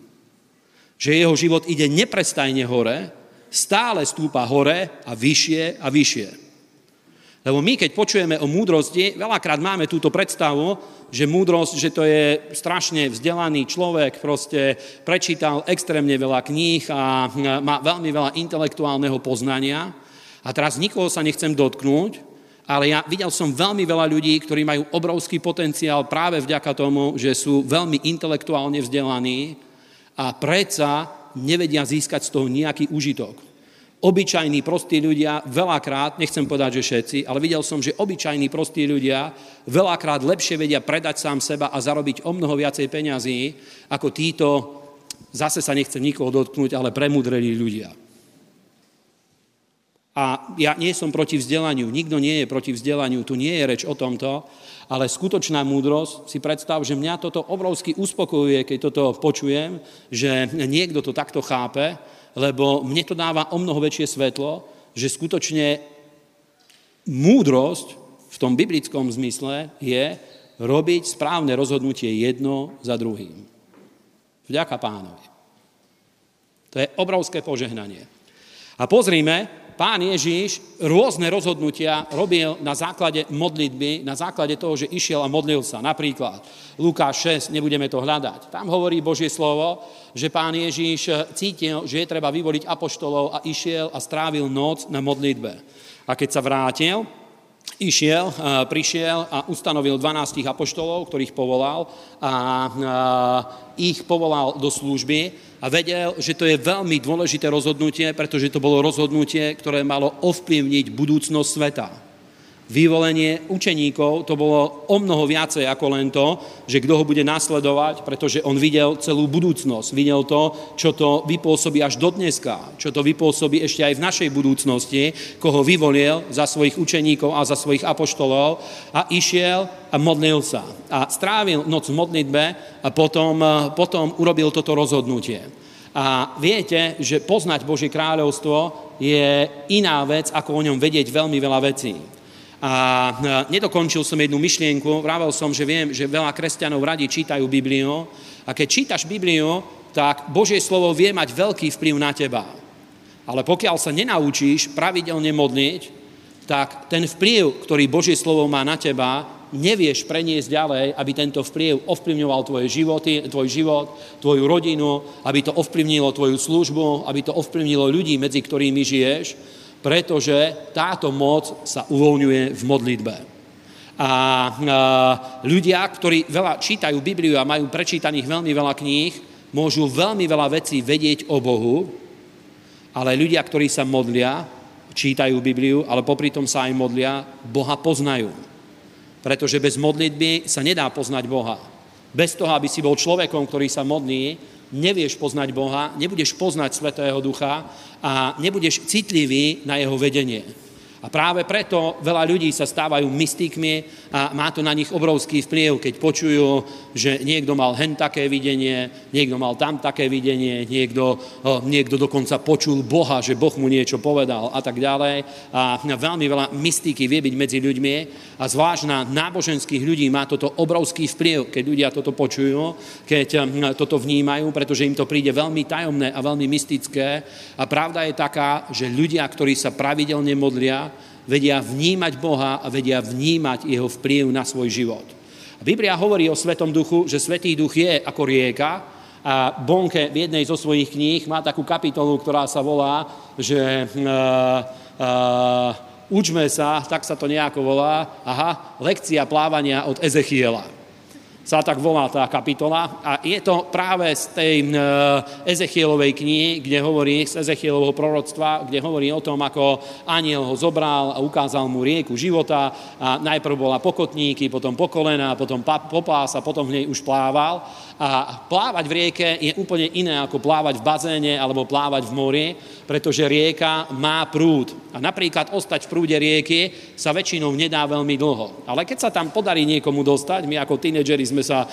že jeho život ide neprestajne hore, stále stúpa hore a vyššie a vyššie. Lebo my, keď počujeme o múdrosti, veľakrát máme túto predstavu, že múdrosť, že to je strašne vzdelaný človek, proste prečítal extrémne veľa kníh a má veľmi veľa intelektuálneho poznania. A teraz nikoho sa nechcem dotknúť, ale ja videl som veľmi veľa ľudí, ktorí majú obrovský potenciál práve vďaka tomu, že sú veľmi intelektuálne vzdelaní a predsa nevedia získať z toho nejaký užitok obyčajní, prostí ľudia veľakrát, nechcem povedať, že všetci, ale videl som, že obyčajní, prostí ľudia veľakrát lepšie vedia predať sám seba a zarobiť o mnoho viacej peňazí, ako títo, zase sa nechcem nikoho dotknúť, ale premudreli ľudia. A ja nie som proti vzdelaniu, nikto nie je proti vzdelaniu, tu nie je reč o tomto, ale skutočná múdrosť, si predstav, že mňa toto obrovsky uspokojuje, keď toto počujem, že niekto to takto chápe, lebo mne to dáva o mnoho väčšie svetlo, že skutočne múdrosť v tom biblickom zmysle je robiť správne rozhodnutie jedno za druhým. Vďaka pánovi. To je obrovské požehnanie. A pozrime, pán Ježíš rôzne rozhodnutia robil na základe modlitby, na základe toho, že išiel a modlil sa. Napríklad Lukáš 6, nebudeme to hľadať. Tam hovorí Božie slovo, že pán Ježíš cítil, že je treba vyvoliť apoštolov a išiel a strávil noc na modlitbe. A keď sa vrátil, išiel, prišiel a ustanovil 12 apoštolov, ktorých povolal a ich povolal do služby a vedel, že to je veľmi dôležité rozhodnutie, pretože to bolo rozhodnutie, ktoré malo ovplyvniť budúcnosť sveta vyvolenie učeníkov, to bolo o mnoho viacej ako len to, že kto ho bude nasledovať, pretože on videl celú budúcnosť, videl to, čo to vypôsobí až do dneska, čo to vypôsobí ešte aj v našej budúcnosti, koho vyvolil za svojich učeníkov a za svojich apoštolov a išiel a modlil sa. A strávil noc v modlitbe a potom, potom urobil toto rozhodnutie. A viete, že poznať Božie kráľovstvo je iná vec, ako o ňom vedieť veľmi veľa vecí. A nedokončil som jednu myšlienku, vravel som, že viem, že veľa kresťanov radi čítajú Bibliu. A keď čítaš Bibliu, tak Božie slovo vie mať veľký vplyv na teba. Ale pokiaľ sa nenaučíš pravidelne modliť, tak ten vplyv, ktorý Božie slovo má na teba, nevieš preniesť ďalej, aby tento vplyv ovplyvňoval tvoje životy, tvoj život, tvoju rodinu, aby to ovplyvnilo tvoju službu, aby to ovplyvnilo ľudí, medzi ktorými žiješ pretože táto moc sa uvoľňuje v modlitbe. A ľudia, ktorí veľa čítajú Bibliu a majú prečítaných veľmi veľa kníh, môžu veľmi veľa vecí vedieť o Bohu, ale ľudia, ktorí sa modlia, čítajú Bibliu, ale popri tom sa aj modlia, Boha poznajú. Pretože bez modlitby sa nedá poznať Boha. Bez toho, aby si bol človekom, ktorý sa modlí, nevieš poznať Boha, nebudeš poznať Svetého Ducha a nebudeš citlivý na jeho vedenie. A práve preto veľa ľudí sa stávajú mystikmi a má to na nich obrovský vplyv, keď počujú, že niekto mal hen také videnie, niekto mal tam také videnie, niekto, niekto dokonca počul Boha, že Boh mu niečo povedal a tak ďalej. A veľmi veľa mystiky vie byť medzi ľuďmi a zvlášť na náboženských ľudí má toto obrovský vplyv, keď ľudia toto počujú, keď toto vnímajú, pretože im to príde veľmi tajomné a veľmi mystické. A pravda je taká, že ľudia, ktorí sa pravidelne modlia, vedia vnímať Boha a vedia vnímať jeho vplyv na svoj život. Biblia hovorí o Svetom duchu, že Svetý duch je ako rieka a Bonke v jednej zo svojich kníh má takú kapitolu, ktorá sa volá, že uh, uh, učme sa, tak sa to nejako volá, aha, lekcia plávania od Ezechiela sa tak volá tá kapitola. A je to práve z tej e, Ezechielovej knihy, kde hovorí, z Ezechielovho proroctva, kde hovorí o tom, ako aniel ho zobral a ukázal mu rieku života. A najprv bola pokotníky, potom po kolena, potom popás a potom v nej už plával. A plávať v rieke je úplne iné ako plávať v bazéne alebo plávať v mori, pretože rieka má prúd. A napríklad ostať v prúde rieky sa väčšinou nedá veľmi dlho. Ale keď sa tam podarí niekomu dostať, my ako tínedžeri sme sa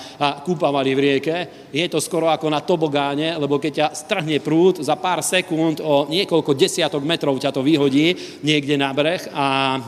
kúpavali v rieke, je to skoro ako na tobogáne, lebo keď ťa strhne prúd, za pár sekúnd o niekoľko desiatok metrov ťa to vyhodí niekde na breh a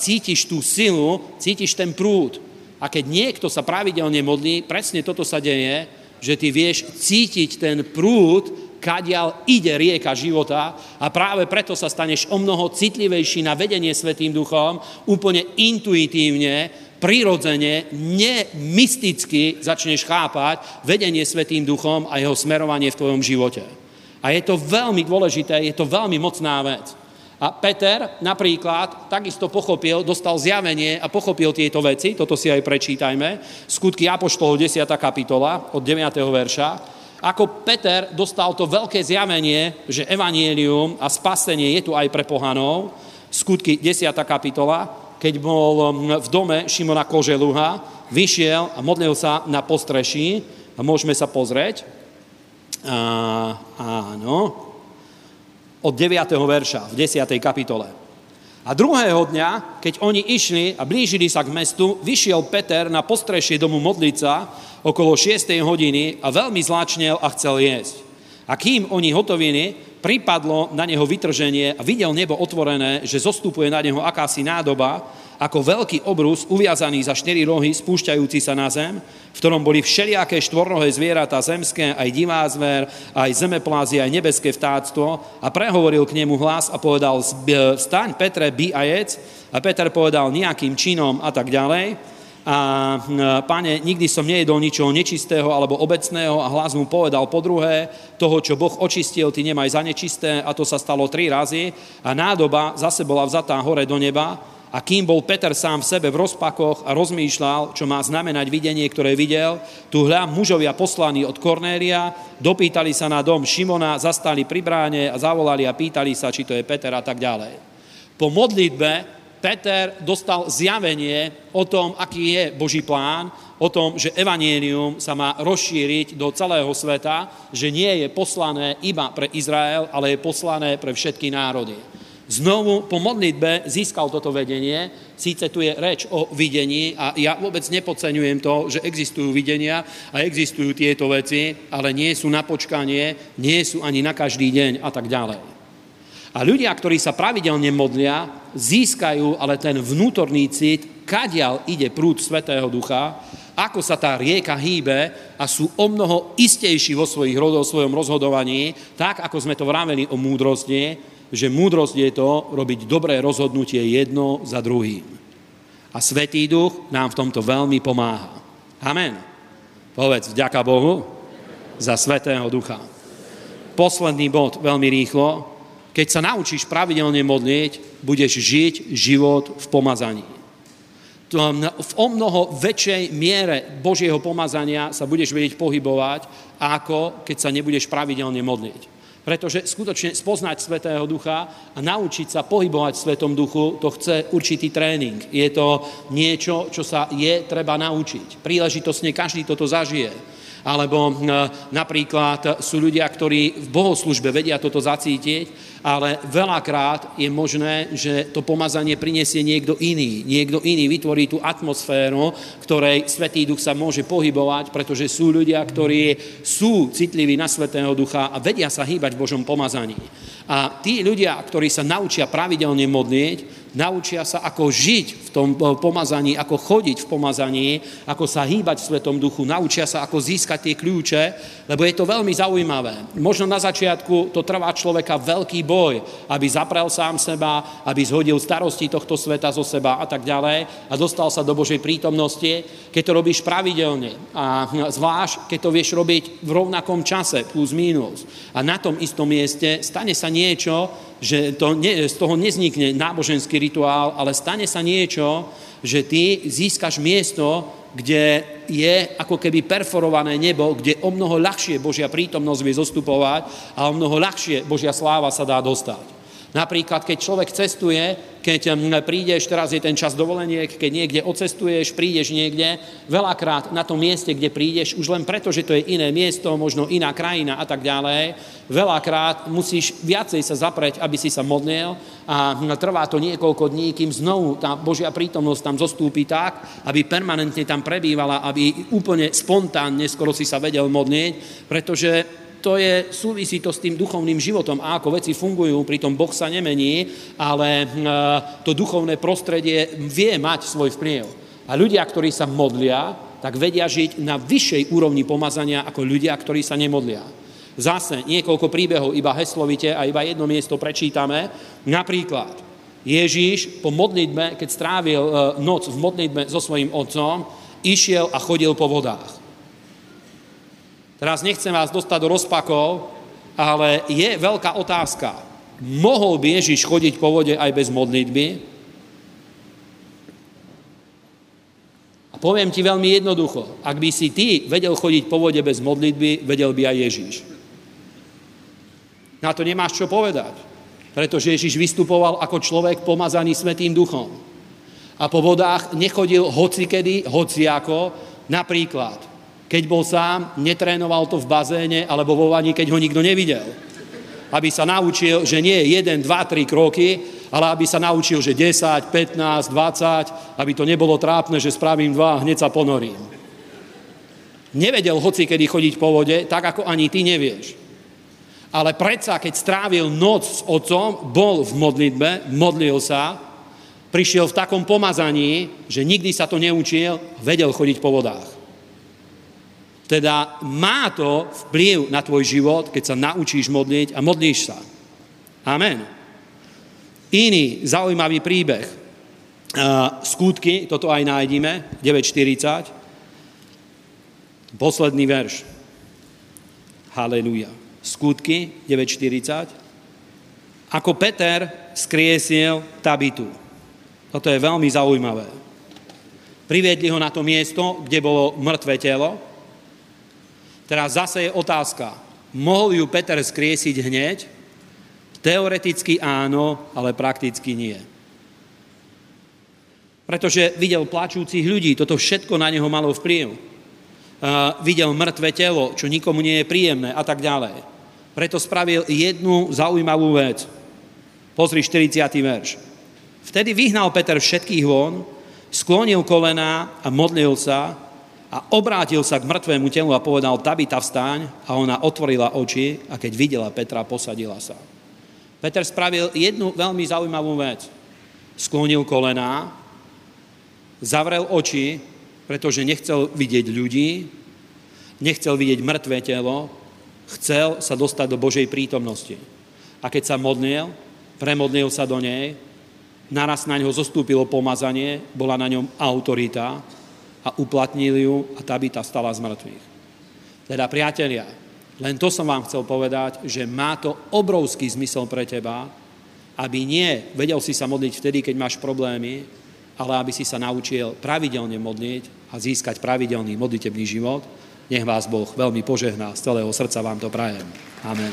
cítiš tú silu, cítiš ten prúd. A keď niekto sa pravidelne modlí, presne toto sa deje, že ty vieš cítiť ten prúd, kadiaľ ide rieka života a práve preto sa staneš o mnoho citlivejší na vedenie Svetým duchom, úplne intuitívne, prirodzene, nemysticky začneš chápať vedenie Svetým duchom a jeho smerovanie v tvojom živote. A je to veľmi dôležité, je to veľmi mocná vec. A Peter napríklad takisto pochopil, dostal zjavenie a pochopil tieto veci, toto si aj prečítajme, skutky Apoštolov 10. kapitola od 9. verša, ako Peter dostal to veľké zjavenie, že evanielium a spasenie je tu aj pre pohanov, skutky 10. kapitola, keď bol hm, v dome Šimona Koželuha, vyšiel a modlil sa na postreší, a môžeme sa pozrieť. A, áno, od 9. verša v 10. kapitole. A druhého dňa, keď oni išli a blížili sa k mestu, vyšiel Peter na postrešie domu modlica okolo 6. hodiny a veľmi zláčnel a chcel jesť. A kým oni hotoviny, pripadlo na neho vytrženie a videl nebo otvorené, že zostupuje na neho akási nádoba, ako veľký obrus uviazaný za štyri rohy, spúšťajúci sa na zem, v ktorom boli všelijaké štvornohé zvieratá zemské, aj divá zver, aj zemeplázy, aj nebeské vtáctvo a prehovoril k nemu hlas a povedal, vstaň Petre, by a jedz. A Peter povedal nejakým činom a tak ďalej a pane, nikdy som nejedol ničoho nečistého alebo obecného a hlas mu povedal po druhé, toho, čo Boh očistil, ty nemaj za nečisté. A to sa stalo tri razy. A nádoba zase bola vzatá hore do neba. A kým bol Peter sám v sebe v rozpakoch a rozmýšľal, čo má znamenať videnie, ktoré videl, tu hľa mužovia poslaní od Kornélia, dopýtali sa na dom Šimona, zastali pri bráne a zavolali a pýtali sa, či to je Peter a tak ďalej. Po modlitbe Peter dostal zjavenie o tom, aký je Boží plán, o tom, že evanielium sa má rozšíriť do celého sveta, že nie je poslané iba pre Izrael, ale je poslané pre všetky národy. Znovu po modlitbe získal toto vedenie, síce tu je reč o videní a ja vôbec nepodceňujem to, že existujú videnia a existujú tieto veci, ale nie sú na počkanie, nie sú ani na každý deň a tak ďalej. A ľudia, ktorí sa pravidelne modlia, získajú ale ten vnútorný cit, kadiaľ ide prúd Svetého Ducha, ako sa tá rieka hýbe a sú o mnoho istejší vo svojich, svojom rozhodovaní, tak ako sme to vraveli o múdrosti, že múdrosť je to robiť dobré rozhodnutie jedno za druhým. A Svetý Duch nám v tomto veľmi pomáha. Amen. Povedz, vďaka Bohu za Svetého Ducha. Posledný bod, veľmi rýchlo. Keď sa naučíš pravidelne modliť, budeš žiť život v pomazaní. V o mnoho väčšej miere Božieho pomazania sa budeš vedieť pohybovať, ako keď sa nebudeš pravidelne modliť. Pretože skutočne spoznať Svetého Ducha a naučiť sa pohybovať v Svetom Duchu, to chce určitý tréning. Je to niečo, čo sa je treba naučiť. Príležitostne každý toto zažije alebo napríklad sú ľudia, ktorí v bohoslužbe vedia toto zacítiť, ale veľakrát je možné, že to pomazanie prinesie niekto iný. Niekto iný vytvorí tú atmosféru, ktorej Svetý Duch sa môže pohybovať, pretože sú ľudia, ktorí sú citliví na Svetého Ducha a vedia sa hýbať v Božom pomazaní. A tí ľudia, ktorí sa naučia pravidelne modliť, naučia sa, ako žiť v tom pomazaní, ako chodiť v pomazaní, ako sa hýbať v Svetom duchu, naučia sa, ako získať tie kľúče, lebo je to veľmi zaujímavé. Možno na začiatku to trvá človeka veľký boj, aby zaprel sám seba, aby zhodil starosti tohto sveta zo seba a tak ďalej a dostal sa do Božej prítomnosti, keď to robíš pravidelne a zvlášť, keď to vieš robiť v rovnakom čase, plus minus. A na tom istom mieste stane sa niečo, že to z toho neznikne náboženský rituál, ale stane sa niečo, že ty získaš miesto, kde je ako keby perforované nebo, kde o mnoho ľahšie Božia prítomnosť vie zostupovať a o mnoho ľahšie Božia sláva sa dá dostať. Napríklad, keď človek cestuje, keď prídeš, teraz je ten čas dovoleniek, keď niekde ocestuješ, prídeš niekde, veľakrát na tom mieste, kde prídeš, už len preto, že to je iné miesto, možno iná krajina a tak ďalej, veľakrát musíš viacej sa zapreť, aby si sa modlil a trvá to niekoľko dní, kým znovu tá Božia prítomnosť tam zostúpi tak, aby permanentne tam prebývala, aby úplne spontánne skoro si sa vedel modliť, pretože to je, súvisí to s tým duchovným životom a ako veci fungujú, pritom Boh sa nemení, ale hm, to duchovné prostredie vie mať svoj vplyv. A ľudia, ktorí sa modlia, tak vedia žiť na vyššej úrovni pomazania ako ľudia, ktorí sa nemodlia. Zase niekoľko príbehov iba heslovite a iba jedno miesto prečítame. Napríklad Ježíš po modlitbe, keď strávil e, noc v modlitbe so svojím otcom, išiel a chodil po vodách. Teraz nechcem vás dostať do rozpakov, ale je veľká otázka. Mohol by Ježiš chodiť po vode aj bez modlitby? A poviem ti veľmi jednoducho. Ak by si ty vedel chodiť po vode bez modlitby, vedel by aj Ježiš. Na to nemáš čo povedať. Pretože Ježiš vystupoval ako človek pomazaný Svetým duchom. A po vodách nechodil hocikedy, hociako, napríklad keď bol sám, netrénoval to v bazéne alebo vo vani, keď ho nikto nevidel. Aby sa naučil, že nie je 1, 2, 3 kroky, ale aby sa naučil, že 10, 15, 20, aby to nebolo trápne, že spravím dva a hneď sa ponorím. Nevedel hoci kedy chodiť po vode, tak ako ani ty nevieš. Ale predsa, keď strávil noc s otcom, bol v modlitbe, modlil sa, prišiel v takom pomazaní, že nikdy sa to neučil, vedel chodiť po vodách. Teda má to vplyv na tvoj život, keď sa naučíš modliť a modlíš sa. Amen. Iný zaujímavý príbeh. Skutky, toto aj nájdeme, 9.40. Posledný verš. Haleluja. Skutky 9.40. Ako Peter skriesil Tabitu. Toto je veľmi zaujímavé. Priviedli ho na to miesto, kde bolo mŕtve telo, Teraz zase je otázka. Mohol ju Peter skriesiť hneď? Teoreticky áno, ale prakticky nie. Pretože videl plačúcich ľudí, toto všetko na neho malo vplyv. Uh, videl mŕtve telo, čo nikomu nie je príjemné a tak ďalej. Preto spravil jednu zaujímavú vec. Pozri 40. verš. Vtedy vyhnal Peter všetkých von, sklonil kolená a modlil sa, a obrátil sa k mŕtvemu telu a povedal, Tabita vstáň a ona otvorila oči a keď videla Petra, posadila sa. Peter spravil jednu veľmi zaujímavú vec. Sklonil kolená, zavrel oči, pretože nechcel vidieť ľudí, nechcel vidieť mŕtve telo, chcel sa dostať do Božej prítomnosti. A keď sa modlil, premodlil sa do nej, naraz na ňo zostúpilo pomazanie, bola na ňom autorita, a uplatnili ju a Tabita stala z mŕtvych. Teda priatelia, len to som vám chcel povedať, že má to obrovský zmysel pre teba, aby nie vedel si sa modliť vtedy, keď máš problémy, ale aby si sa naučil pravidelne modliť a získať pravidelný modlitebný život. Nech vás Boh veľmi požehná, z celého srdca vám to prajem. Amen.